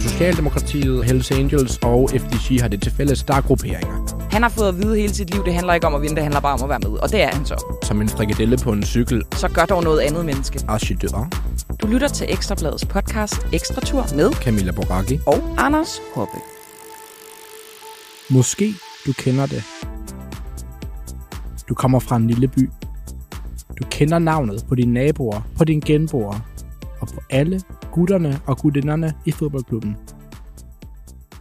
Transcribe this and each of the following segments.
Socialdemokratiet, Hells Angels og FDC har det til fælles, der er grupperinger. Han har fået at vide hele sit liv, det handler ikke om at vinde, det handler bare om at være med. Og det er han så. Som en frikadelle på en cykel. Så gør dog noget andet menneske. Archidør. Du lytter til Ekstrabladets podcast Ekstra Tur med Camilla Boracchi. og Anders Hoppe. Måske du kender det. Du kommer fra en lille by. Du kender navnet på dine naboer, på dine genboer og på alle gutterne og gudinderne i fodboldklubben.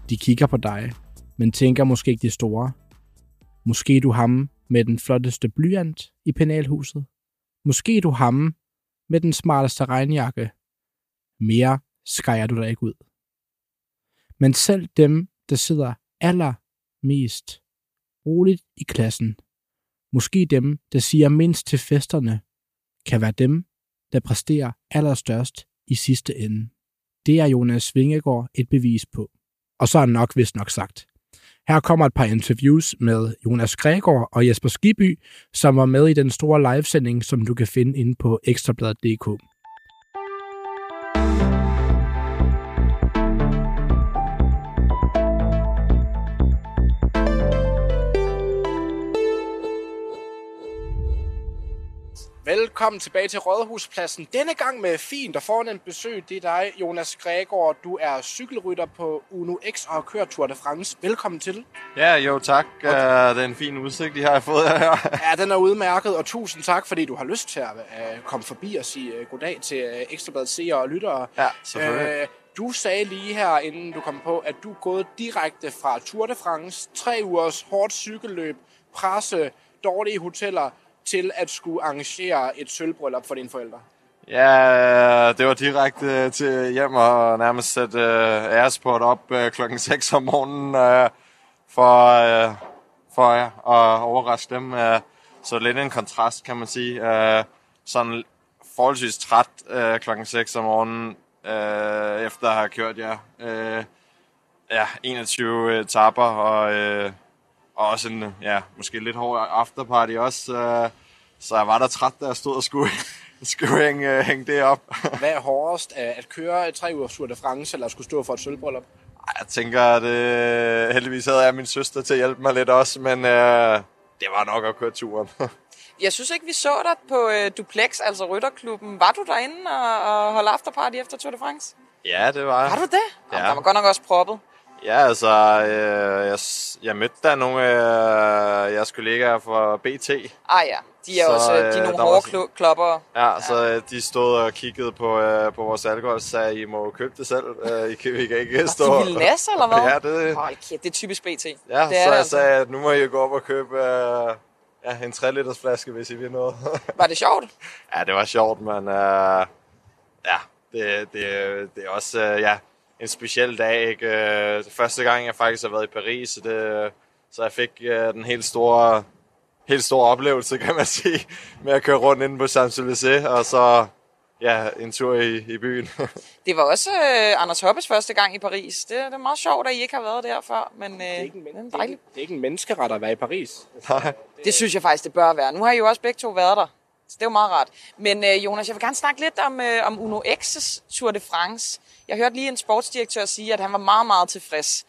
De kigger på dig, men tænker måske ikke det store. Måske du ham med den flotteste blyant i penalhuset. Måske du ham med den smarteste regnjakke. Mere skærer du dig ikke ud. Men selv dem, der sidder allermest roligt i klassen, måske dem, der siger mindst til festerne, kan være dem, der præsterer allerstørst i sidste ende. Det er Jonas Vingegaard et bevis på. Og så er nok vist nok sagt. Her kommer et par interviews med Jonas Gregor og Jesper Skiby, som var med i den store livesending, som du kan finde inde på ekstrabladet.dk. Velkommen tilbage til Rådhuspladsen. Denne gang med fint og fornemt besøg. Det er dig, Jonas Gregor. Du er cykelrytter på Uno X og har kørt Tour de France. Velkommen til. Ja, jo tak. Uh, det er en fin udsigt, I har fået her. Ja, den er udmærket, og tusind tak, fordi du har lyst til at uh, komme forbi og sige uh, goddag til uh, Ekstrabladet seere og lyttere. Ja, selvfølgelig. Øh, du sagde lige her, inden du kom på, at du er gået direkte fra Tour de France, tre ugers hårdt cykelløb, presse, dårlige hoteller, til at skulle arrangere et sølvbryllup for dine forældre. Ja, det var direkte øh, til hjem og nærmest sætte uh, æresport op uh, klokken 6 om morgenen uh, for, uh, for ja, at overraske dem. Uh, så lidt en kontrast, kan man sige. Uh, sådan forholdsvis træt uh, klokken 6 om morgenen, uh, efter at have kørt ja, uh, ja, 21 tapper og... Uh, og også en, ja, måske lidt hård afterparty også. Øh, så jeg var der træt, da jeg stod og skulle, skulle hænge, øh, hænge det op. Hvad er hårdest, at køre tre uger Tour de France, eller at skulle stå for et sølvbryllup? Jeg tænker, at øh, heldigvis havde jeg min søster til at hjælpe mig lidt også, men øh, det var nok at køre turen. Jeg synes ikke, vi så dig på øh, Duplex, altså Rytterklubben. Var du derinde og, og holde afterparty efter Tour de France? ja, det var jeg. Var du det? Ja. Der var godt nok også proppet. Ja, altså, øh, jeg, jeg mødte der nogle øh, jeres kollegaer fra BT. Ah ja, de er Så, også øh, de er øh, nogle hårde var- klo- klopper. Ja, ja, så øh, de stod og kiggede på, øh, på vores alkohol og sagde, I må købe det selv. Øh, I, kan, I kan ikke stå... De ville eller hvad? Ja, det, Hold kæft, det er typisk BT. Ja, det så er jeg altså. sagde, at nu må I gå op og købe øh, ja, en 3 liters flaske, hvis I vil noget. Var det sjovt? ja, det var sjovt, men øh, ja, det, det, det er også øh, ja, en speciel dag. Ikke? Øh, Det første gang, jeg faktisk har været i Paris, så, det, så jeg fik øh, den helt store, helt store oplevelse, kan man sige, med at køre rundt inde på Champs-Élysées, og så ja, en tur i, i byen. Det var også øh, Anders Hoppes første gang i Paris. Det, det er meget sjovt, at I ikke har været der før, men øh, Det er ikke en, det men, er det er ikke, det er ikke en menneskeret at være i Paris. Det synes jeg faktisk, det bør være. Nu har I jo også begge to været der. Så det er jo meget rart. Men øh, Jonas, jeg vil gerne snakke lidt om, øh, om Uno X's Tour de France. Jeg hørte lige en sportsdirektør sige, at han var meget, meget tilfreds.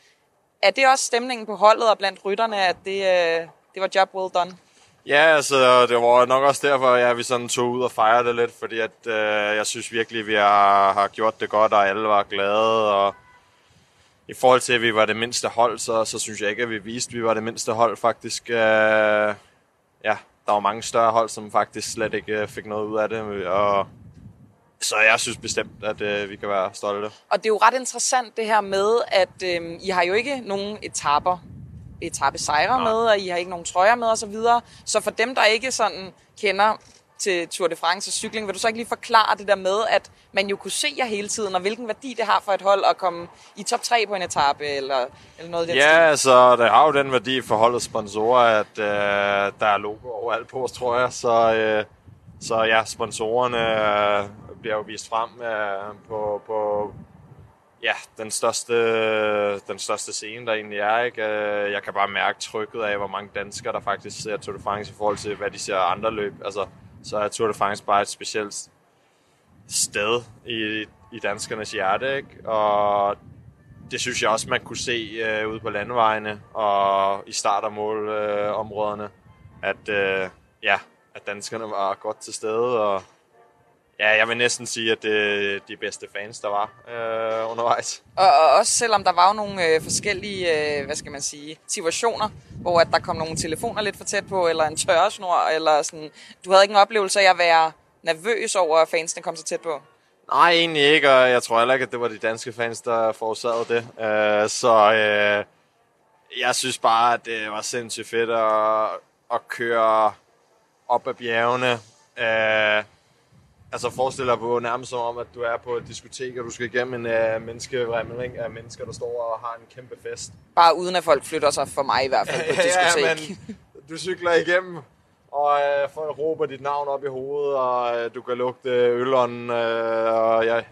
Er det også stemningen på holdet og blandt rytterne, at det, øh, det var job well done? Ja, altså, det var nok også derfor, at ja, vi sådan tog ud og fejrede det lidt, fordi at, øh, jeg synes virkelig, vi har, har gjort det godt, og alle var glade, og i forhold til, at vi var det mindste hold, så, så synes jeg ikke, at vi viste, at vi var det mindste hold, faktisk. Øh, ja, der var mange større hold, som faktisk slet ikke øh, fik noget ud af det, og så jeg synes bestemt, at øh, vi kan være stolte. Og det er jo ret interessant det her med, at øh, I har jo ikke nogen etaper, etape sejre med, og I har ikke nogen trøjer med osv. Så, så for dem, der ikke sådan kender til Tour de France og cykling, vil du så ikke lige forklare det der med, at man jo kunne se jer hele tiden, og hvilken værdi det har for et hold at komme i top 3 på en etape, eller, eller noget i den Ja, stil? altså, det har jo den værdi for holdets sponsorer, at øh, der er logo overalt på os, tror jeg. Så, øh, så ja, sponsorerne øh, bliver jo vist frem øh, på, på ja, den største, den største scene, der egentlig er. Ikke? Øh, Jeg kan bare mærke trykket af, hvor mange danskere, der faktisk ser Tour de France i forhold til, hvad de ser andre løb. Altså, så er Tour de France bare et specielt sted i, i danskernes hjerte, ikke? Og det synes jeg også, man kunne se øh, ude på landevejene og i start- og målområderne, øh, at, øh, ja, at danskerne var godt til stede, og ja, jeg vil næsten sige, at det de bedste fans, der var øh, undervejs. Og, og også selvom der var jo nogle øh, forskellige, øh, hvad skal man sige, situationer, hvor at der kom nogle telefoner lidt for tæt på, eller en tørresnor, eller sådan. Du havde ikke en oplevelse af at være nervøs over, at fansene kom så tæt på? Nej, egentlig ikke, og jeg tror heller ikke, at det var de danske fans, der forårsagede det. Uh, så uh, jeg synes bare, at det var sindssygt fedt at, at køre op ad bjergene. Uh, altså forestil dig på nærmest som om, at du er på et diskotek, og du skal igennem en uh, menneskevrimling af mennesker, der står og har en kæmpe fest. Bare uden at folk flytter sig for mig i hvert fald på et diskotek. ja, men du cykler igennem, og øh, folk råber dit navn op i hovedet, og øh, du kan lugte ølånden, øh, og ja,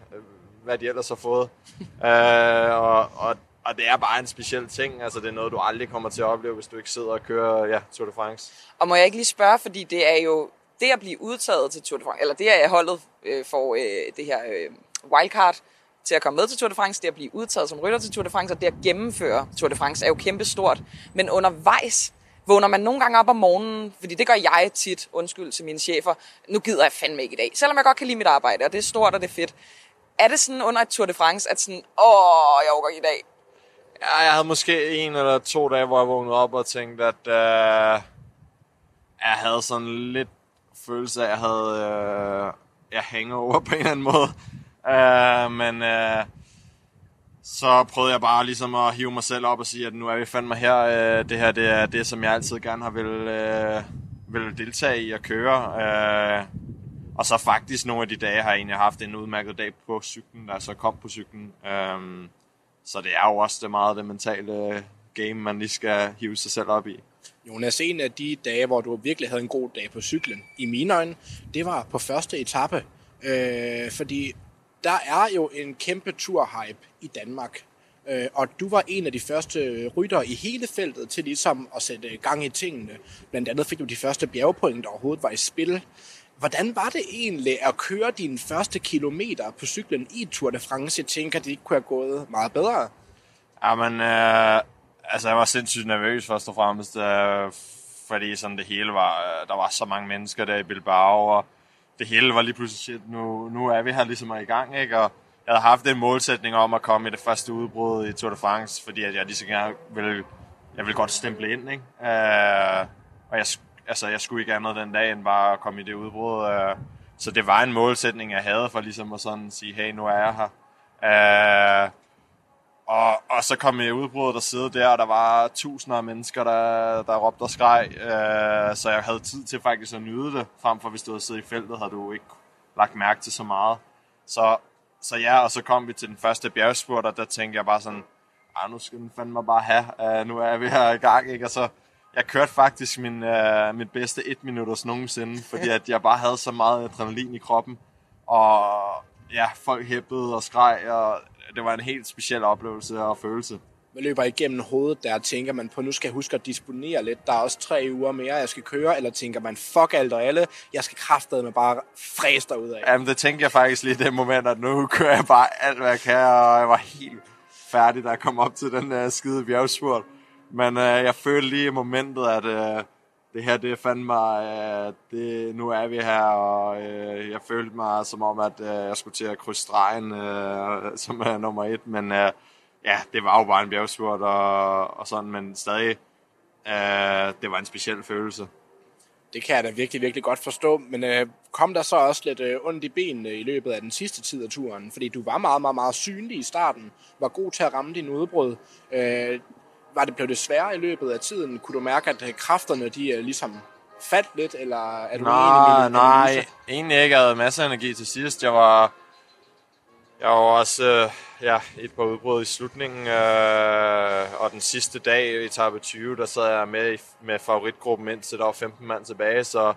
hvad de ellers har fået. øh, og, og, og det er bare en speciel ting. Altså, det er noget, du aldrig kommer til at opleve, hvis du ikke sidder og kører ja, Tour de France. Og må jeg ikke lige spørge, fordi det er jo det at blive udtaget til Tour de France, eller det er holdet øh, for øh, det her øh, wildcard til at komme med til Tour de France, det at blive udtaget som rytter til Tour de France, og det at gennemføre Tour de France er jo kæmpe stort. Men undervejs, vågner man nogle gange op om morgenen, fordi det gør jeg tit, undskyld til mine chefer, nu gider jeg fandme ikke i dag, selvom jeg godt kan lide mit arbejde, og det er stort og det er fedt. Er det sådan under et Tour de France, at sådan, åh, jeg overgår i dag? Ja, jeg havde måske en eller to dage, hvor jeg vågnede op og tænkte, at øh, jeg havde sådan lidt følelse af, at jeg havde øh, jeg hangover på en eller anden måde. Øh, men øh, så prøvede jeg bare ligesom at hive mig selv op og sige, at nu er vi fandme her. Øh, det her det er det, som jeg altid gerne har vil, øh, vil deltage i at køre. Øh, og så faktisk nogle af de dage har jeg egentlig haft en udmærket dag på cyklen, der så kom på cyklen. Øh, så det er jo også det meget det mentale øh, game, man lige skal hive sig selv op i. Jonas, en af de dage, hvor du virkelig havde en god dag på cyklen, i mine øjne, det var på første etape. Øh, fordi der er jo en kæmpe turhype i Danmark. Øh, og du var en af de første rytter i hele feltet til ligesom at sætte gang i tingene. Blandt andet fik du de første bjergpoint, der overhovedet var i spil. Hvordan var det egentlig at køre dine første kilometer på cyklen i Tour de France? Jeg tænker, det kunne have gået meget bedre. Jamen, øh, altså jeg var sindssygt nervøs først og fremmest, øh, fordi sådan det hele var, øh, der var så mange mennesker der i Bilbao, og det hele var lige pludselig shit, nu, nu er vi her ligesom i gang, ikke? Og jeg havde haft en målsætning om at komme i det første udbrud i Tour de France, fordi at jeg lige så gerne ville, jeg ville godt stemple ind, ikke? Øh, og jeg, altså, jeg skulle ikke andet den dag, end bare at komme i det udbrud. Øh, så det var en målsætning, jeg havde for ligesom at sådan sige, hey, nu er jeg her. Øh, og, og så kom jeg udbruddet og sidde der, og der var tusinder af mennesker, der, der råbte og skreg. Øh, så jeg havde tid til faktisk at nyde det, frem for hvis du havde siddet i feltet, havde du ikke lagt mærke til så meget. Så, så ja, og så kom vi til den første bjergspurt, og der tænkte jeg bare sådan, ah, nu skal den fandme bare have, uh, nu er vi her i gang, ikke? Og så, jeg kørte faktisk min, uh, mit bedste et minutters nogensinde, fordi at jeg bare havde så meget adrenalin i kroppen, og ja, folk hæppede og skreg, og det var en helt speciel oplevelse og følelse. Man løber igennem hovedet der, tænker man på, nu skal jeg huske at disponere lidt, der er også tre uger mere, jeg skal køre, eller tænker man, fuck alt og alle, jeg skal kraftedeme bare fræse ud af. Jamen, det tænkte jeg faktisk lige i det moment, at nu kører jeg bare alt, hvad jeg kan, og jeg var helt færdig, da jeg kom op til den uh, skide bjergspurt. Men uh, jeg følte lige i momentet, at uh, det her, det fandt mig, øh, det, nu er vi her, og øh, jeg følte mig som om, at øh, jeg skulle til at krydse stregen, øh, som er nummer et, men øh, ja, det var jo bare en bjergspurt og, og sådan, men stadig, øh, det var en speciel følelse. Det kan jeg da virkelig, virkelig godt forstå, men øh, kom der så også lidt øh, ondt i benene i løbet af den sidste tid af turen, fordi du var meget, meget, meget synlig i starten, var god til at ramme din udbrud. Øh, var det blevet det sværere i løbet af tiden? Kunne du mærke, at kræfterne de øh, ligesom faldt lidt, eller er du nej, enig med Nej, egentlig ikke. Jeg havde masser af energi til sidst. Jeg var, jeg var også øh, ja, et par udbrud i slutningen, øh, og den sidste dag i etape 20, der sad jeg med, med favoritgruppen ind, så der var 15 mand tilbage, så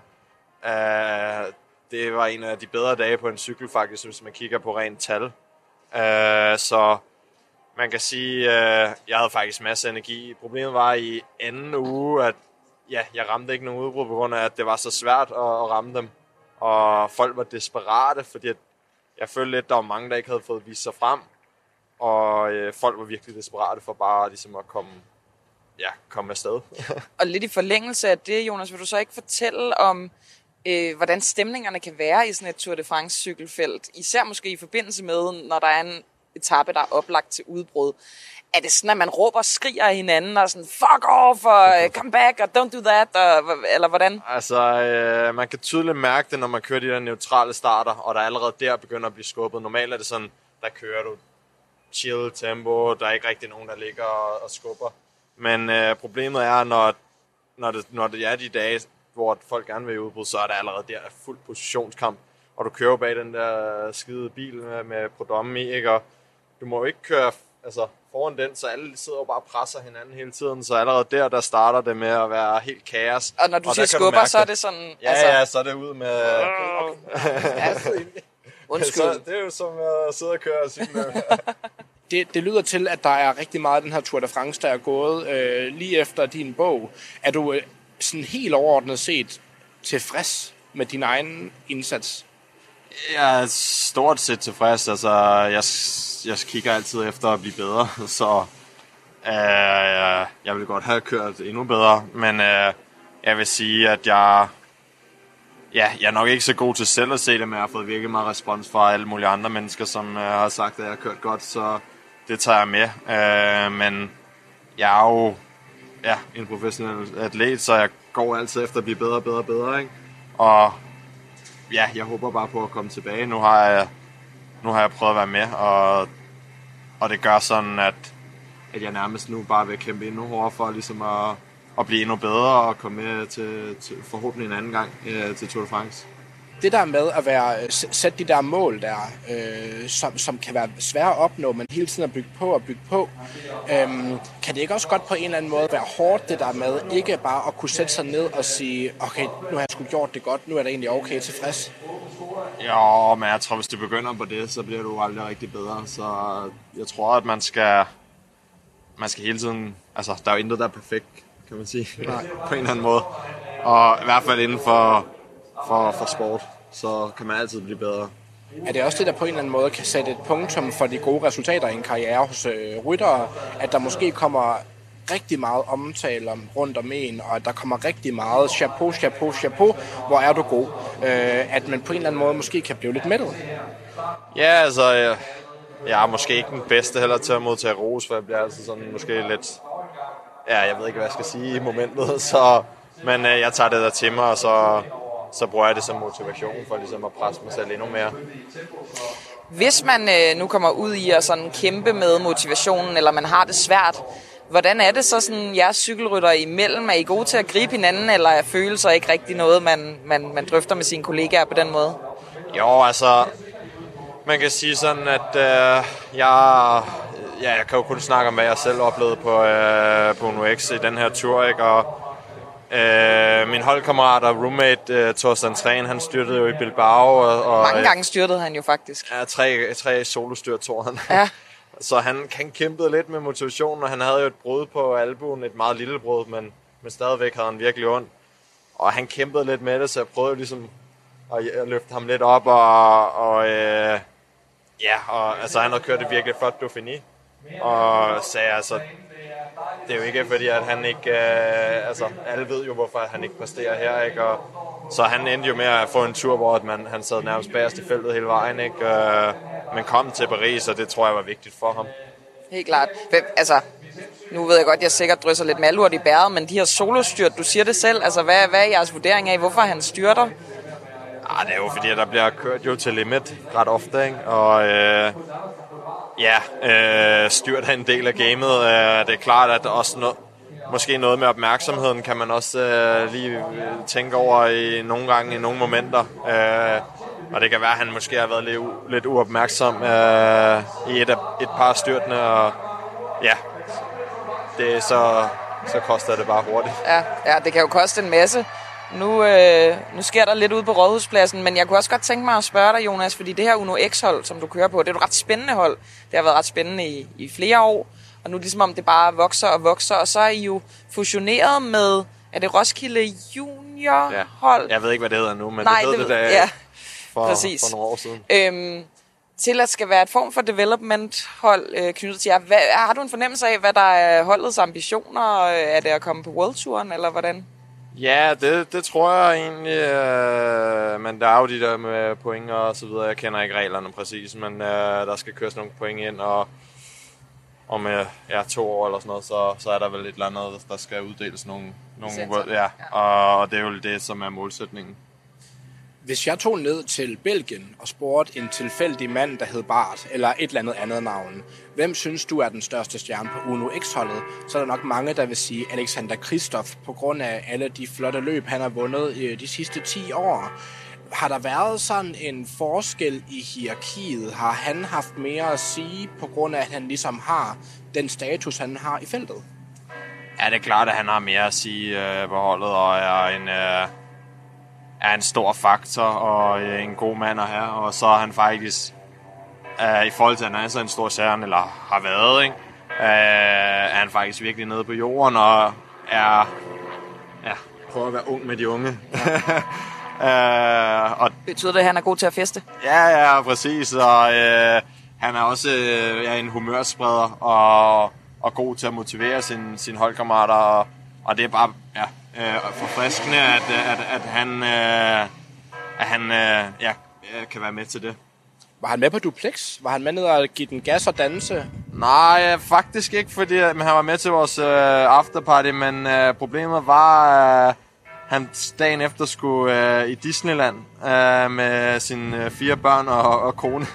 øh, det var en af de bedre dage på en cykel faktisk, hvis man kigger på rent tal. Øh, så man kan sige, øh, jeg havde faktisk masser af energi. Problemet var i anden uge, at ja, jeg ramte ikke nogen udbrud på grund af, at det var så svært at, at ramme dem. Og folk var desperate, fordi at jeg følte lidt, der var mange, der ikke havde fået vist sig frem. Og øh, folk var virkelig desperate for bare ligesom at komme, ja, komme afsted. Og lidt i forlængelse af det, Jonas, vil du så ikke fortælle om, øh, hvordan stemningerne kan være i sådan et Tour de France cykelfelt? Især måske i forbindelse med, når der er en etape, der er oplagt til udbrud. Er det sådan, at man råber og skriger af hinanden, og sådan, fuck off, og øh, come back, og don't do that, og, eller hvordan? Altså, øh, man kan tydeligt mærke det, når man kører de der neutrale starter, og der allerede der begynder at blive skubbet. Normalt er det sådan, der kører du chill tempo, der er ikke rigtig nogen, der ligger og, og skubber. Men øh, problemet er, når, når, det, når det er de dage, hvor folk gerne vil udbrud, så er der allerede der fuld positionskamp, og du kører bag den der øh, skide bil med, med Prodomme i, ikke? og du må jo ikke køre altså, foran den, så alle sidder jo bare og presser hinanden hele tiden, så allerede der, der starter det med at være helt kaos. Og når du og siger skubber, så er det sådan... Ja, altså... ja, så er det ud med... Undskyld. Så det er jo som at sidde og køre cykel. Det, det lyder til, at der er rigtig meget af den her Tour de France, der er gået øh, lige efter din bog. Er du øh, sådan helt overordnet set tilfreds med din egen indsats? Jeg er stort set tilfreds. Altså, jeg, jeg kigger altid efter at blive bedre, så øh, øh jeg vil godt have kørt endnu bedre. Men øh, jeg vil sige, at jeg, ja, jeg er nok ikke så god til selv at se det, men jeg har fået virkelig meget respons fra alle mulige andre mennesker, som øh, har sagt, at jeg har kørt godt, så det tager jeg med. Øh, men jeg er jo ja, en professionel atlet, så jeg går altid efter at blive bedre og bedre og bedre. Ikke? Og ja, jeg håber bare på at komme tilbage. Nu har jeg, nu har jeg prøvet at være med, og, og det gør sådan, at, at jeg nærmest nu bare vil kæmpe endnu hårdere for ligesom at, at blive endnu bedre og komme med til, til forhåbentlig en anden gang øh, til Tour de France. Det der med at være, sætte de der mål der, øh, som, som kan være svære at opnå, men hele tiden at bygge på og bygge på, øh, kan det ikke også godt på en eller anden måde være hårdt det der med, ikke bare at kunne sætte sig ned og sige, okay, nu har jeg sgu gjort det godt, nu er det egentlig okay tilfreds? Ja, men jeg tror, hvis du begynder på det, så bliver du aldrig rigtig bedre. Så jeg tror, at man skal, man skal hele tiden... Altså, der er jo intet, der er perfekt, kan man sige. Nej. på en eller anden måde. Og i hvert fald inden for, for, for sport, så kan man altid blive bedre. Er det også det, der på en eller anden måde kan sætte et punktum for de gode resultater i en karriere hos øh, ryttere, at der måske kommer rigtig meget omtale om rundt om en, og at der kommer rigtig meget chapeau, chapeau, chapeau, hvor er du god. Øh, at man på en eller anden måde måske kan blive lidt mættet. Ja, altså, jeg, jeg er måske ikke den bedste heller til at modtage ros, for jeg bliver altid sådan måske lidt... Ja, jeg ved ikke, hvad jeg skal sige i momentet, så... Men øh, jeg tager det der til mig, og så, så bruger jeg det som motivation for ligesom at presse mig selv endnu mere. Hvis man øh, nu kommer ud i at sådan kæmpe med motivationen, eller man har det svært, hvordan er det så sådan, jeres cykelrytter imellem? Er I gode til at gribe hinanden, eller er følelser ikke rigtig noget, man, man, man drøfter med sine kollegaer på den måde? Jo, altså, man kan sige sådan, at øh, jeg, ja, jeg kan jo kun snakke om, hvad jeg selv oplevede på, øh, på UNOX i den her tur, ikke? Og øh, min holdkammerat og roommate, øh, Thorsten Træn, han styrtede jo i Bilbao. Og, og, Mange gange styrtede han jo faktisk. Ja, tre, tre solostyrt, tror han. Ja. Så han, han kæmpede lidt med motivationen, og han havde jo et brud på albuen, et meget lille brud, men, men stadigvæk havde han virkelig ondt. Og han kæmpede lidt med det, så jeg prøvede ligesom at, at løfte ham lidt op, og, og øh, ja, og altså, han havde kørt det virkelig flot Dauphiné. Og sagde altså, det er jo ikke fordi, at han ikke, øh, altså alle ved jo, hvorfor han ikke præsterer her, ikke? Og, så han endte jo med at få en tur, hvor man, han sad nærmest bagerst i feltet hele vejen, ikke? Øh, men kom til Paris, og det tror jeg var vigtigt for ham. Helt klart. Hvem, altså, nu ved jeg godt, at jeg sikkert drysser lidt malurt i bæret, men de her solostyrt, du siger det selv, altså hvad, hvad er jeres vurdering af, hvorfor han styrter? Ah, det er jo fordi, at der bliver kørt jo til limit ret ofte, ikke? Og øh, ja, øh, styrt er en del af gamet. Øh, det er klart, at også noget, måske noget med opmærksomheden kan man også øh, lige øh, tænke over i nogle gange i nogle momenter. Øh, og det kan være, at han måske har været lidt, u- lidt uopmærksom øh, i et, af, et par styrtene. Og ja, det, så, så koster det bare hurtigt. Ja, ja, det kan jo koste en masse. Nu, øh, nu sker der lidt ude på Rådhuspladsen, men jeg kunne også godt tænke mig at spørge dig, Jonas, fordi det her Uno X-hold, som du kører på, det er et ret spændende hold. Det har været ret spændende i, i flere år, og nu er ligesom om det bare vokser og vokser, og så er I jo fusioneret med, er det Roskilde Junior hold? Jeg ved ikke, hvad det hedder nu, men Nej, det det det, da ja, for, præcis. for nogle år siden. Øhm, til at skal være et form for development-hold øh, knyttet til jer. Hvad, har du en fornemmelse af, hvad der er holdets ambitioner? Er det at komme på World Touren, eller hvordan? Ja, det, det tror jeg egentlig. Øh, men der er jo de der med point og så videre. Jeg kender ikke reglerne præcis, men øh, der skal køres nogle point ind, og om øh, ja, to år eller sådan noget, så, så er der vel et eller andet, der skal uddeles nogle... nogle Licenser. ja, og, og det er jo det, som er målsætningen. Hvis jeg tog ned til Belgien og spurgte en tilfældig mand, der hed Bart, eller et eller andet andet navn, hvem synes du er den største stjerne på Uno X-holdet, så er der nok mange, der vil sige Alexander Kristoff, på grund af alle de flotte løb, han har vundet i de sidste 10 år. Har der været sådan en forskel i hierarkiet? Har han haft mere at sige, på grund af, at han ligesom har den status, han har i feltet? Ja, det er klart, at han har mere at sige øh, på holdet, og er en, øh, er en stor faktor, og øh, en god mand at have. Og så er han faktisk, øh, i forhold til, at han er så en stor stjerne, eller har været, ikke? Øh, er han faktisk virkelig nede på jorden, og er, ja, prøver at være ung med de unge. øh, og Betyder det, at han er god til at feste? Ja, ja, præcis. Og øh, han er også øh, ja, en humørspreder og, og god til at motivere sine sin holdkammerater. Og, og det er bare ja, øh, forfriskende, at, at, at han, øh, at han øh, ja, øh, kan være med til det. Var han med på Duplex? Var han med ned og give den gas og danse? Nej, faktisk ikke, fordi øh, men han var med til vores øh, afterparty, men øh, problemet var, at øh, han dagen efter skulle øh, i Disneyland øh, med sine øh, fire børn og, og kone.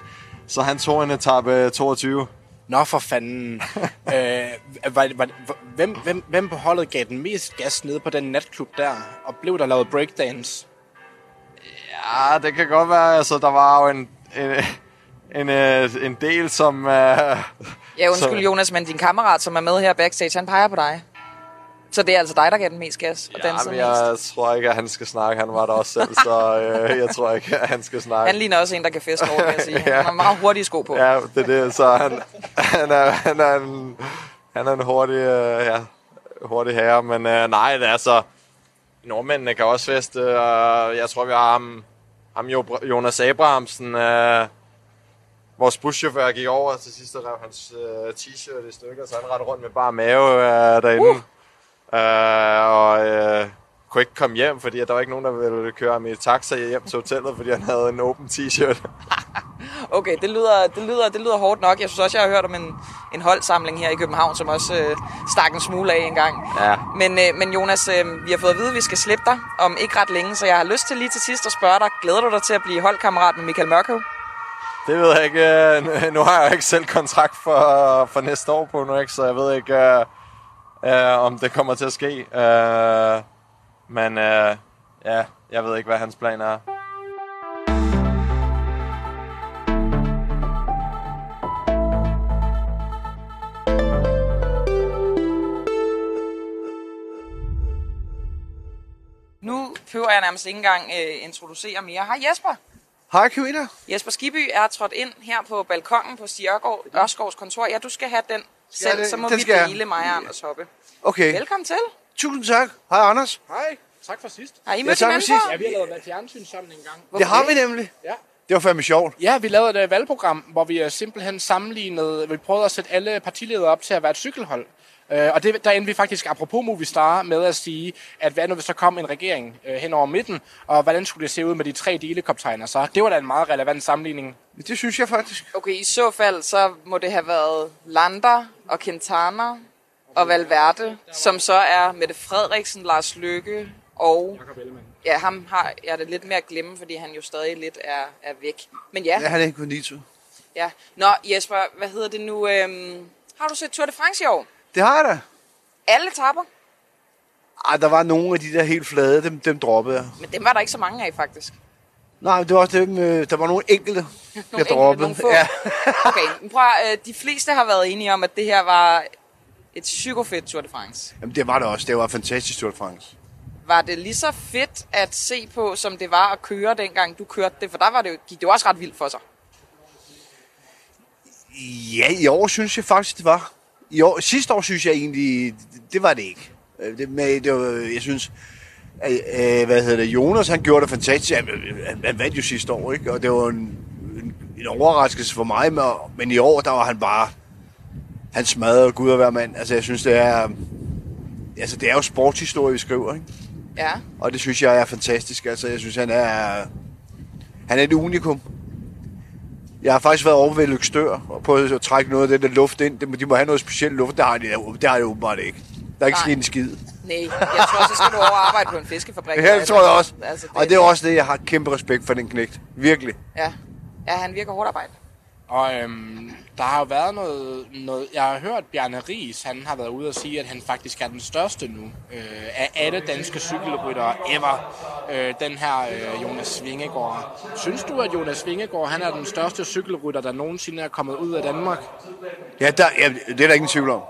Så han tog en etape 22. Nå, for fanden. øh, var, var, hvem, hvem, hvem på holdet gav den mest gas nede på den natklub der? Og blev der lavet breakdance? Ja, det kan godt være. Altså, der var jo en, en, en, øh, en del, som... Øh, Ja, undskyld Så- Jonas, men din kammerat, som er med her backstage, han peger på dig. Så det er altså dig, der gav den mest gas og ja, dansede men mest. jeg tror ikke, at han skal snakke. Han var der også selv, så øh, jeg tror ikke, at han skal snakke. Han ligner også en, der kan feste over, vil jeg sige. Ja. Han har meget hurtige sko på. Ja, det er det. Så han, han, er, han, er, en, han er en hurtig, øh, ja, hurtig herre. Men øh, nej, det er så... Nordmændene kan også feste, og jeg tror, vi har ham, ham Jo- Jonas Abrahamsen, øh, vores buschauffør gik over til sidst og rev hans øh, t-shirt i stykker, så han rendte rundt med bare mave øh, derinde. Uh. Øh, og øh, kunne ikke komme hjem, fordi der var ikke nogen, der ville køre ham i taxa hjem til hotellet, fordi han havde en åben t-shirt. Okay, det lyder, det, lyder, det lyder hårdt nok. Jeg synes også, jeg har hørt om en, en holdsamling her i København, som også øh, stak en smule af en gang. Ja. Men, øh, men Jonas, øh, vi har fået at vide, at vi skal slippe dig om ikke ret længe, så jeg har lyst til lige til sidst at spørge dig, glæder du dig til at blive holdkammerat med Michael Mørkøv? Det ved jeg ikke. øh, Nu har jeg ikke selv kontrakt for, for næste år på nu, ikke? så jeg ved ikke, øh, øh, om det kommer til at ske. Øh, men øh, ja, jeg ved ikke, hvad hans plan er. Nu behøver jeg nærmest ikke engang øh, introducere mere. Hej Jesper. Hej Camilla. Jesper Skiby er trådt ind her på balkongen på Stig Ørgaard, Ørskovs kontor. Ja, du skal have den selv, det? så må vi dele mig og Anders Hoppe. Okay, Velkommen til. tusind tak. Hej Anders. Hej. Tak for sidst. Har I Ja, mødt tak for hinanden sidst. Ja, vi har lavet fjernsyn sammen en gang. Det har vi nemlig. Ja. Det var fandme sjovt. Ja, vi lavede et øh, valgprogram, hvor vi øh, simpelthen sammenlignede, vi prøvede at sætte alle partiledere op til at være et cykelhold. Øh, og det, der endte vi faktisk, apropos Movistar, med at sige, at hvad nu hvis der kom en regering øh, hen over midten, og hvordan skulle det se ud med de tre delekoptegner så? Det var da en meget relevant sammenligning. Det synes jeg faktisk. Okay, i så fald, så må det have været Lander og Quintana og Valverde, som så er Mette Frederiksen, Lars Løkke og... Ja, ham har jeg det lidt mere at glemme, fordi han jo stadig lidt er, er væk. Men ja, Jeg har det ikke Condito. ja. Nå Jesper, hvad hedder det nu? Øhm, har du set Tour de France i år? Det har jeg da. Alle tapper, Ej, der var nogle af de der helt flade, dem, dem droppede jeg. men dem var der ikke så mange af faktisk. Nej, det var også dem, øh, der var nogle enkelte, jeg enkelte, droppede. nogle få. Ja. Okay, men prøv øh, de fleste har været enige om, at det her var et psykofedt Tour de France. Jamen, det var det også. Det var fantastisk Tour de France. Var det lige så fedt at se på, som det var at køre dengang du kørte det? For der var det jo, gik det jo også ret vildt for sig. Ja, i år synes jeg faktisk, det var. I år, sidste år synes jeg egentlig, det, var det ikke. Øh, Det, med, det var, jeg synes, øh, øh, hvad hedder det, Jonas, han gjorde det fantastisk. Han, han, han vandt jo sidste år, ikke? Og det var en, en en overraskelse for mig, men, men i år, der var han bare, han smadrede Gud og hver mand. Altså, jeg synes, det er, altså, det er jo sportshistorie, vi skriver, ikke? Ja. Og det synes jeg er fantastisk. Altså, jeg synes, han er, han er et unikum. Jeg har faktisk været over ved Lykstør og prøvet at trække noget af det der luft ind. De må have noget specielt luft. Det har de, det har de åbenbart ikke. Der er ikke sket en skid. Nej, jeg tror, så skal du over og arbejde på en fiskefabrik. Ja, det tror jeg også. Altså, det, Og det er også det, jeg har kæmpe respekt for den knægt. Virkelig. Ja. ja, han virker hårdt arbejde. Og øhm, der har jo været noget, noget... Jeg har hørt Bjarne Ries, han har været ude og sige, at han faktisk er den største nu øh, af alle danske cykelryttere ever. Øh, den her øh, Jonas Vingegaard. Synes du, at Jonas Vingegaard han er den største cykelrytter, der nogensinde er kommet ud af Danmark? Ja, der, ja, det er der ingen tvivl om.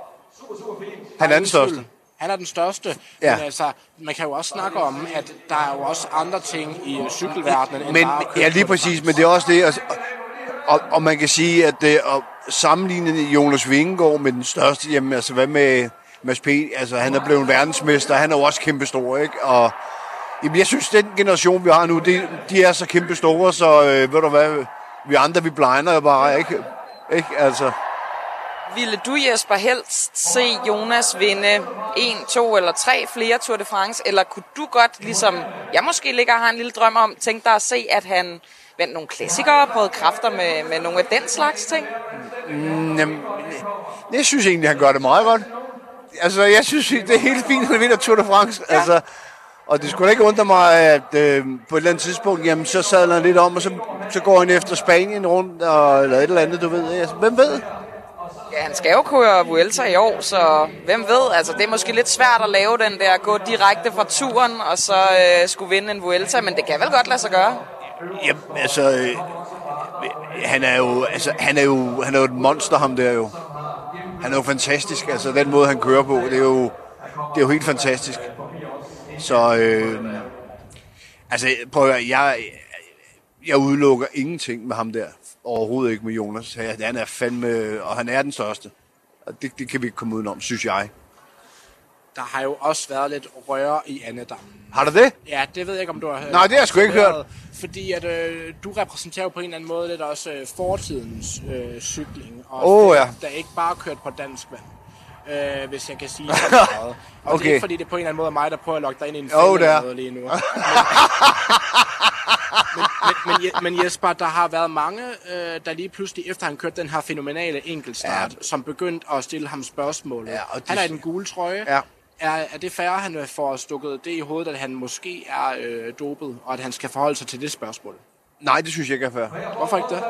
Han er den største. Han er den største. Ja. Men altså, man kan jo også snakke om, at der er jo også andre ting i cykelverdenen, end Men, bare ja, lige præcis, men det er også det, og, og, og man kan sige, at det, og sammenligne Jonas Vingegaard med den største, jamen altså hvad med Mads P., altså han er blevet verdensmester, han er jo også kæmpe stor, ikke? Og jamen, jeg synes, den generation, vi har nu, de, de er så kæmpe store, så øh, ved du hvad, vi andre, vi blinder jo bare, ikke? Ikke, altså. Ville du, Jesper, helst se Jonas vinde en, to eller tre flere Tour de France? Eller kunne du godt, ligesom jeg måske ligger og har en lille drøm om, tænke dig at se, at han vandt nogle klassikere, prøvede kræfter med, med nogle af den slags ting? Jamen, jeg synes egentlig, han gør det meget godt. Altså, jeg synes, det er helt fint, at han vinder Tour de France. Ja. Altså, og det skulle ikke undre mig, at øh, på et eller andet tidspunkt, jamen, så sadler han lidt om, og så, så går han efter Spanien rundt, og, eller et eller andet, du ved. Altså, hvem ved? Ja, han skal jo køre Vuelta i år, så hvem ved? Altså, det er måske lidt svært at lave den der, gå direkte fra turen, og så øh, skulle vinde en Vuelta, men det kan vel godt lade sig gøre. Jamen, altså, øh, han er jo, altså, han er jo, han er jo et monster, ham der jo. Han er jo fantastisk, altså, den måde, han kører på, det er jo, det er jo helt fantastisk. Så, øh, altså, prøv at høre, jeg, jeg udelukker ingenting med ham der. Overhovedet ikke med Jonas. Han er fandme, og han er den største. Og det, det kan vi ikke komme udenom, synes jeg. Der har jo også været lidt røre i Annedammen. Har du det? Ja, det ved jeg ikke, om du har hørt. Nej, det har jeg sgu ikke hørt. Fordi at øh, du repræsenterer jo på en eller anden måde lidt også øh, fortidens øh, cykling. Og der, ja. der ikke bare kørt på dansk vand. Øh, hvis jeg kan sige så meget. Og det er Okay. ikke fordi, det er på en eller anden måde mig, der prøver at lokke dig ind i en fælde er. noget lige nu. men, men, men, men Jesper, der har været mange, øh, der lige pludselig, efter han kørte den her fænomenale enkeltstart, ja. som begyndte at stille ham spørgsmål. Ja, og de- Han er i den gule trøje. Ja. Er, er det færre, han øh, får stukket det i hovedet, at han måske er øh, dopet, og at han skal forholde sig til det spørgsmål? Nej, det synes jeg ikke er fair. Hvorfor ikke det?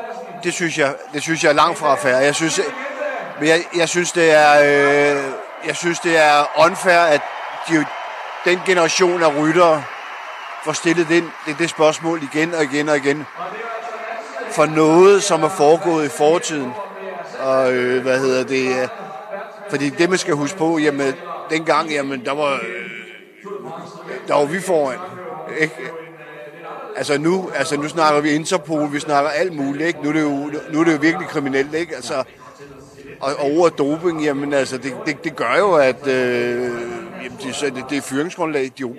Det synes jeg, det synes jeg er langt fra fair. Jeg synes, men jeg, jeg synes det er, øh, jeg synes det er unfair, at de, den generation af ryttere får stillet det, det, det spørgsmål igen og igen og igen for noget, som er foregået i fortiden. Og øh, hvad hedder det? øh, Fordi det, man skal huske på, jamen, dengang, jamen, der var, der var vi foran. Ikke? Altså nu, altså nu snakker vi Interpol, vi snakker alt muligt, ikke? Nu er det jo, nu er det jo virkelig kriminelt, ikke? Altså, og, og doping, jamen altså, det, det, det gør jo, at øh, jamen, det, det, det er fyringsgrundlag. De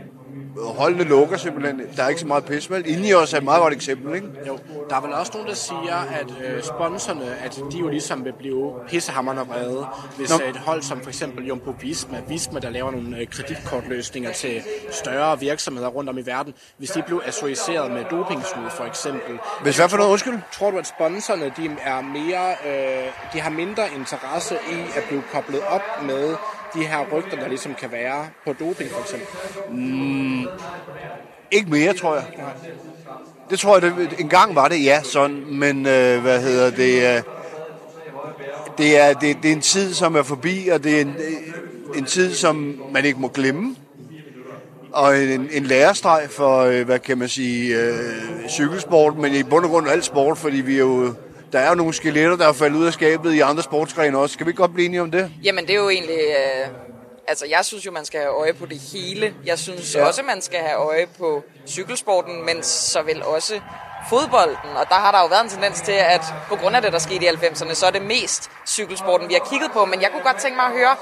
holdene lukker simpelthen. Der er ikke så meget pis, vel? I os er et meget godt eksempel, ikke? Jo, der er vel også nogen, der siger, at øh, sponsorerne, at de jo ligesom vil blive pissehammerne vrede, hvis Nå. et hold som for eksempel Jumbo Visma, Visma, der laver nogle øh, kreditkortløsninger til større virksomheder rundt om i verden, hvis de blev associeret med dopingsnyd for eksempel. Hvis hvad for noget, undskyld? Tror du, at sponsorerne de er mere, øh, de har mindre interesse i at blive koblet op med de her rygter, der ligesom kan være på doping for eksempel? Ikke mere, tror jeg. Det tror jeg, det, en gang var det, ja, sådan, men øh, hvad hedder det, øh, det, er, det, det er en tid, som er forbi, og det er en, en tid, som man ikke må glemme. Og en, en lærestreg for, øh, hvad kan man sige, øh, cykelsport, men i bund og grund alt sport, fordi vi er jo, der er jo nogle skeletter, der er faldet ud af skabet i andre sportsgrene også. Skal vi ikke godt blive enige om det? Jamen, det er jo egentlig... Øh, altså, jeg synes jo, man skal have øje på det hele. Jeg synes Ja. også, man skal have øje på cykelsporten, men så vel også fodbolden. Og der har der jo været en tendens til, at på grund af det, der skete i 90'erne, så er det mest cykelsporten, vi har kigget på. Men jeg kunne godt tænke mig at høre,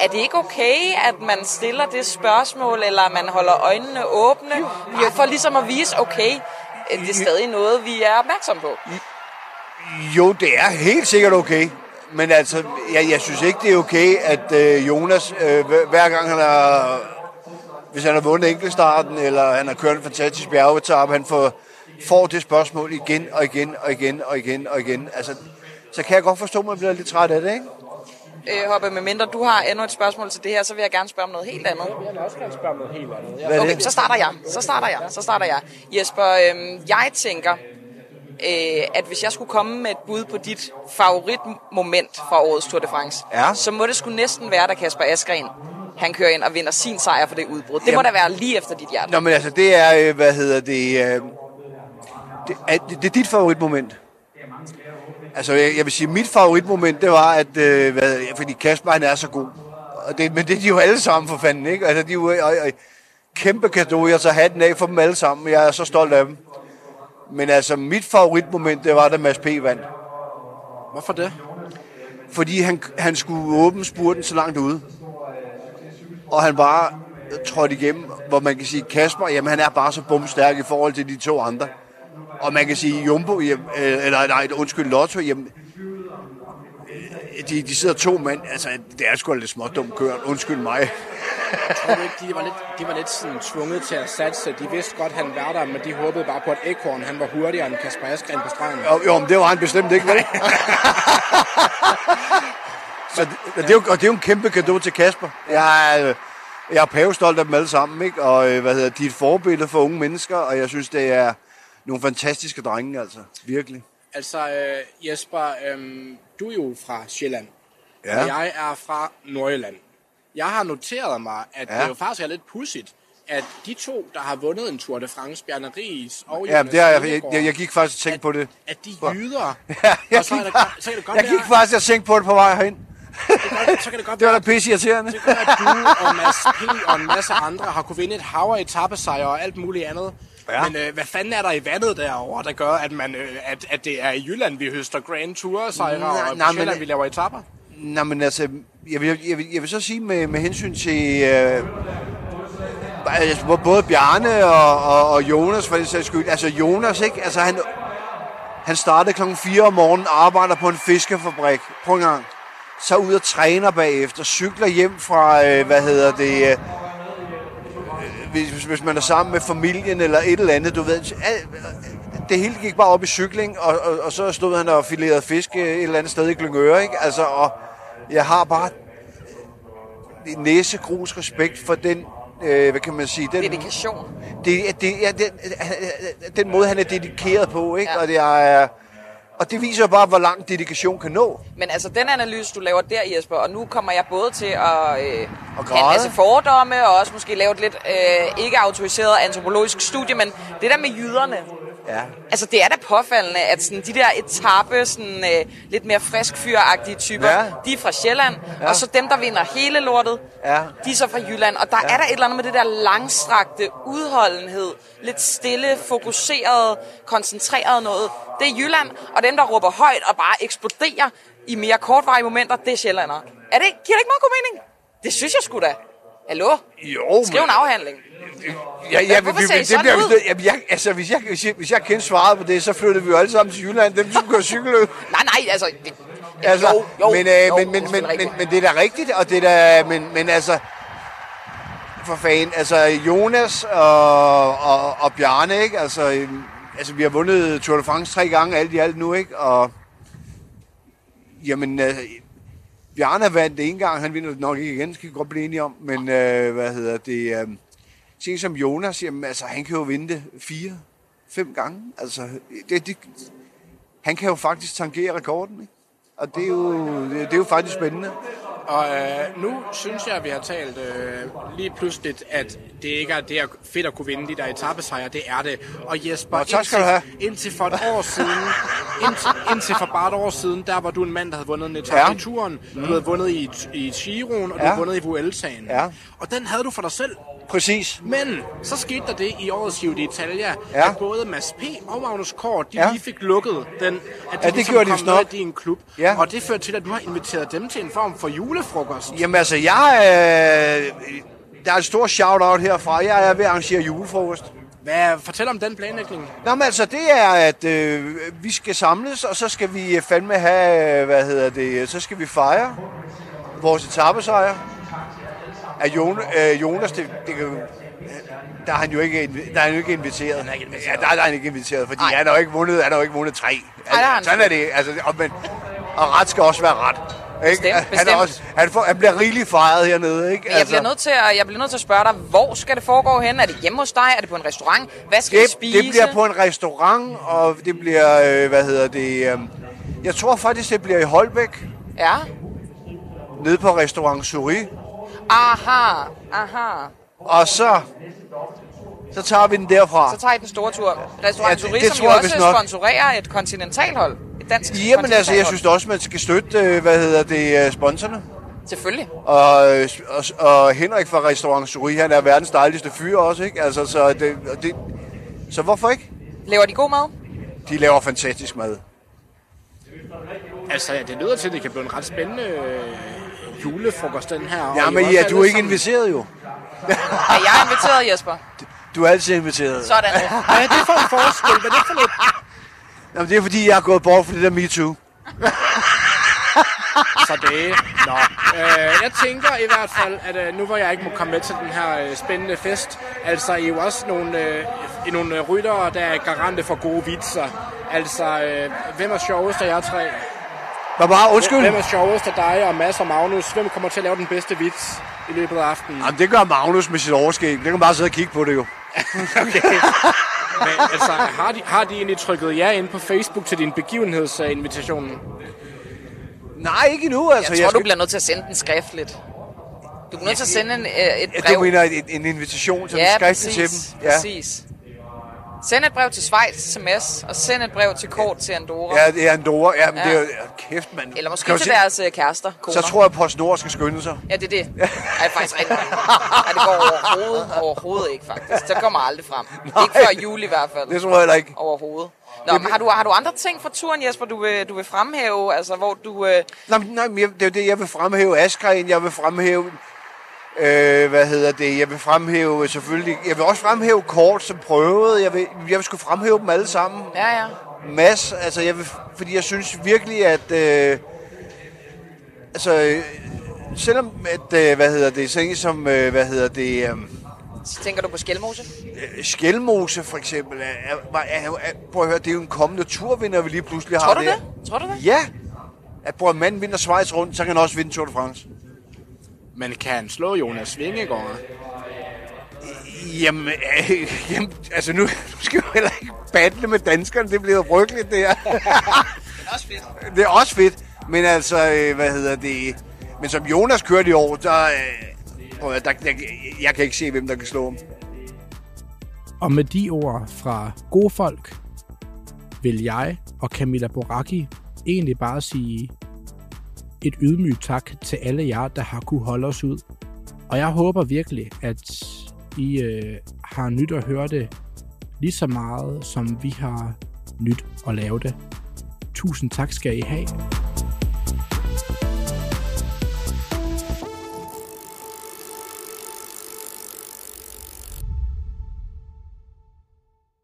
er det ikke okay, at man stiller det spørgsmål, eller man holder øjnene åbne, bare for ligesom at vise, okay, det er stadig noget, vi er opmærksom på? Jo, det er helt sikkert okay. Men altså, jeg, jeg synes ikke, det er okay, at øh, Jonas, øh, hver- gang han har... Hvis han har vundet enkeltstarten, eller han har kørt en fantastisk bjergetap, han får, får det spørgsmål igen og igen og igen og igen og igen. Altså, så kan jeg godt forstå, at man bliver lidt træt af det, ikke? Øh, Hoppe, med mindre du har endnu et spørgsmål til det her, så vil jeg gerne spørge om noget helt andet. Jeg vil også gerne spørge om noget helt andet. Okay, så starter jeg. Så starter jeg. Så starter jeg. Jesper, øhm, jeg tænker, øh, at hvis jeg skulle komme med et bud på dit favoritmoment fra årets Tour de France, Ja. så må det skulle næsten være, da Kasper Askren han kører ind og vinder sin sejr for det udbrud. Det må Jamen- da være lige efter dit hjerte. Nå, men altså, det er, øh, hvad hedder det, øh, det, er, det, er dit favoritmoment. Altså, jeg, jeg vil sige, mit favoritmoment, det var, at, øh, hvad, fordi Kasper, han er så god. Og det, men det er de jo alle sammen for fanden, ikke? Altså, de er jo og, og, kæmpe kado, jeg så hatten af for dem alle sammen. Jeg er så stolt af dem. Men altså, mit favoritmoment, det var, da Mads P. vandt. Hvorfor det? Fordi han, han skulle åbne spurten så langt ude. Og han bare trådte igennem, hvor man kan sige, Kasper, jamen han er bare så bumstærk i forhold til de to andre. Og man kan sige, Jumbo, jamen, øh, eller nej, undskyld, Lotto, jamen, øh, de, de sidder to mand, altså det er sgu lidt småt dumt kørt, undskyld mig. Tror du ikke, de var lidt, de var lidt sådan tvunget til at satse? De vidste godt, han var der, men de håbede bare på, at Ekorn han var hurtigere end Kasper Askren på stregen. Jo, jo men det var han bestemt ikke, vel? Så det, og det, er jo, og det er jo en kæmpe gave til Kasper. Jeg er, jeg er pavestolt af dem alle sammen, ikke? Og øh, hvad hedder, de er et forbillede for unge mennesker, og jeg synes, det er nogle fantastiske drenge, altså. Virkelig. Altså, øh, Jesper, øh, du er jo fra Sjælland, Ja. og jeg er fra Nordjylland. Jeg har noteret mig, at ja. Ja. det jo faktisk er lidt pudsigt, at de to, der har vundet en Tour de France, Bjarne Ries og Ja, Jonas det er, jeg, jeg, jeg, gik faktisk og tænkte på det. at de jyder. Ja, jeg, så, er gik, det, godt- så kan det godt jeg være, gik faktisk og tænkte på det på vej herind. så kan det godt Det var da pisse irriterende. Det kan være, at du og Mads P. og en masse andre har kunne vinde et hav af etappesejre og alt muligt andet. Ja. Men øh, hvad fanden er der i vandet derovre, der gør, at, man, øh, at, at det er i Jylland, vi høster Grand Tour sejre, Nej, og nej, men- Sjælland, vi laver etapper? Nej, men altså, jeg vil, jeg vil, jeg vil så sige med, med hensyn til øh, altså, både- Bjarne og, og, og Jonas, for det sags skyld. Altså Jonas, ikke? Altså han, han startede klokken 4 om morgenen, arbejder på en fiskefabrik. Prøv en gang. Så ud og træner bagefter, cykler hjem fra, øh, hvad hedder det, øh, hvis, hvis man er sammen med familien eller et eller andet, du ved. Alt, det hele gik bare op i cykling, og, og, og så stod han og filerede fisk øh, et eller andet sted i Glyngøre, ikke? Altså, og jeg har bare næsegrus respekt for den, øh, hvad kan man sige, den, Dedikation. det, det, ja, den, den måde, han er dedikeret på, ikke? Ja. Og, det er, og det viser bare, hvor langt dedikation kan nå. Men altså, den analyse, du laver der, Jesper, og nu kommer jeg både til at øh, Og have en masse fordomme, og også måske lave et lidt øh, ikke autoriseret antropologisk studie, men det der med jyderne, Ja. altså det er da påfaldende, at sådan, de der etape, sådan, øh, lidt mere frisk fyragtige typer, Ja. de er fra Sjælland, ja. og så dem, der vinder hele lortet, Ja. de er så fra Jylland. Og der ja. er der et eller andet med det der langstrakte udholdenhed, lidt stille, fokuseret, koncentreret noget. Det er Jylland, og dem, der råber højt og bare eksploderer i mere kortvarige momenter, det er Sjællandere. Er det, giver det ikke meget god mening? Det synes jeg sgu da. Hallo? Jo, Skriv en afhandling. Ja, ja, Hvorfor vi, det bliver, ud? Jamen, jeg, altså, hvis jeg, hvis, jeg, hvis jeg kendte svaret på det, så flyttede vi jo alle sammen til Jylland. Dem skulle køre cykelløb. Nej, nej, altså... Det, Altså, jo, jo, men, øh, jo, men, men, men, men, men, det er da rigtigt, og det er da, men, men altså, for fanden, altså Jonas og, og, og Bjarne, ikke? Altså, øhm, altså, vi har vundet Tour de France tre gange, alt i alt nu, ikke? Og, jamen, øh, Bjarne vandt det en gang, han vinder nok ikke igen, skal vi godt blive enige om, men øh, hvad hedder det, øh, sådan som Jonas, jamen, altså, han kan jo vinde det fire, fem gange, altså, det, det, han kan jo faktisk tangere rekorden, ikke? Og det er jo, det, er jo faktisk spændende. Og øh, nu synes jeg, at vi har talt øh, lige pludselig, at det ikke er det er fedt at kunne vinde de der etappesejre. Det er det. Og Jesper, Nå, tak skal du have. indtil for et år siden, indtil, indtil for bare et år siden, der var du en mand, der havde vundet en etape Ja. i turen. Du havde vundet i, i Giroen, og du Ja. havde vundet i Vueltaen. Ja. Og den havde du for dig selv. Præcis. Men så skete der det i årets Giro d'Italia, Ja. at både Mads P. og Magnus Kort, de Ja. lige fik lukket den, at de Ja, det ligesom gjorde de kom snart. med i din klub. Ja. Og det førte til, at du har inviteret dem til en form for julefrokost. Jamen altså, jeg øh, der er et stort shout-out herfra. Jeg er ved at arrangere julefrokost. Hvad, fortæl om den planlægning. Nå, men altså, det er, at øh, vi skal samles, og så skal vi fandme have, øh, hvad hedder det, så skal vi fejre vores etappesejr. At Jon, øh, Jonas, det, det kan, der er han jo ikke, der er han jo ikke inviteret. Han er ikke inviteret. Ja, der, der er han ikke inviteret, fordi Nej. han har jo ikke vundet, han har jo ikke vundet tre. der har han Sådan er det. Altså, og, men, og ret skal også være ret. Ikke? Bestemt, han, er bestemt. også, han, får, han bliver rigeligt fejret hernede. Ikke? Men jeg bliver, nødt til at, jeg bliver nødt til at spørge dig, hvor skal det foregå hen? Er det hjemme hos dig? Er det på en restaurant? Hvad skal vi det, spise? det bliver på en restaurant, og det bliver, øh, hvad hedder det, øh, jeg tror faktisk, det bliver i Holbæk, Ja. nede på restaurant Suri. Aha, aha. Og så, så tager vi den derfra. Så tager I den store tur. Restaurant Ja, det- det tror jo jeg også nok. sponsorerer et kontinentalhold. Et dansk Jamen altså, jeg synes også, man skal støtte, øh, hvad hedder det, øh, sponsorerne. Selvfølgelig. Og, øh, og, og Henrik fra restaurant Suri, han er verdens dejligste fyr også, ikke? Altså, så, det, det, så hvorfor ikke? Laver de god mad? De laver fantastisk mad. Altså, det lyder til, at det kan blive en ret spændende julefrokost, den her. Ja, men ja, du er ikke sammen- inviteret jo. Er jeg inviteret, Jesper? Du er altid inviteret. Sådan. Hvad er det for en forskel? Hvad er det for noget? Jamen, det er fordi, jeg har gået bort for det der MeToo. Så det Nå. Øh, jeg tænker i hvert fald, at øh, nu hvor jeg ikke må komme med til den her øh, spændende fest, altså I er jo også nogle, øh, i nogle øh, ryttere, der er garante for gode vitser. Altså, øh, hvem er sjovest af jer tre? Bare bare, undskyld. Hvem er sjovest af dig og Mads og Magnus? Hvem kommer til at lave den bedste vits i løbet af aftenen? Jamen, det gør Magnus med sit overskæg. Det kan bare sidde og kigge på det jo. Okay. Men altså, har de, har de egentlig trykket jer ind på Facebook til din begivenhedsinvitation? Nej, ikke endnu. Altså, Jeg tror, du skal... bliver nødt til at sende den skriftligt. Du er nødt til at sende en, øh, et Ja, brev. du mener en, en invitation til ja, ja, skriftligt til dem? Ja. præcis. Send et brev til Schweiz sms, og send et brev til Kort til Andorra. Ja, det er Andorra. Ja, men Ja. det er jo... Kæft, mand. Eller måske Kan til se- deres øh, kærester, koner. Så tror jeg, at PostNord skal skynde sig. Ja, det er det. Ja, det er faktisk rigtigt. Ja, det går overhovedet, overhovedet ikke, faktisk. Det kommer aldrig frem. Ikke før jul i hvert fald. Det tror jeg heller ikke. Overhovedet. Nå, men har du, har du andre ting fra turen, Jesper, du vil, du vil fremhæve? Altså, hvor du... Øh, Nej, nej, det er jo det, jeg vil fremhæve Askren, jeg vil fremhæve, øh, hvad hedder det, jeg vil fremhæve selvfølgelig, jeg vil også fremhæve Kort som prøvede, jeg vil, jeg vil sgu fremhæve dem alle sammen. ja, ja. Mads, altså jeg vil, fordi jeg synes virkelig, at, øh, altså, øh, selvom at, øh, hvad hedder det, sådan som, øh, hvad hedder det, øh, Så tænker du på Skelmose? Skelmose for eksempel, er, er, er, er, prøv at høre, det er jo en kommende turvinder, vi lige pludselig Tror har du der. det? Tror du det? Ja. At at manden vinder Schweiz rundt, så kan han også vinde Tour de France. Men kan han slå Jonas Vingegaard? Jamen, øh, jamen altså nu, nu skal vi jo heller ikke battle med danskerne, det bliver frygteligt det her. Det er også fedt. Det er også fedt, men altså, øh, hvad hedder det, men som Jonas kørte i år, der, øh, at, der, der, jeg kan ikke se, hvem der kan slå ham. Og med de ord fra gode folk, vil jeg og Camilla Boracchi egentlig bare sige et ydmygt tak til alle jer, der har kunne holde os ud. Og jeg håber virkelig, at I øh, har nyt at høre det lige så meget, som vi har nyt at lave det. Tusind tak skal I have.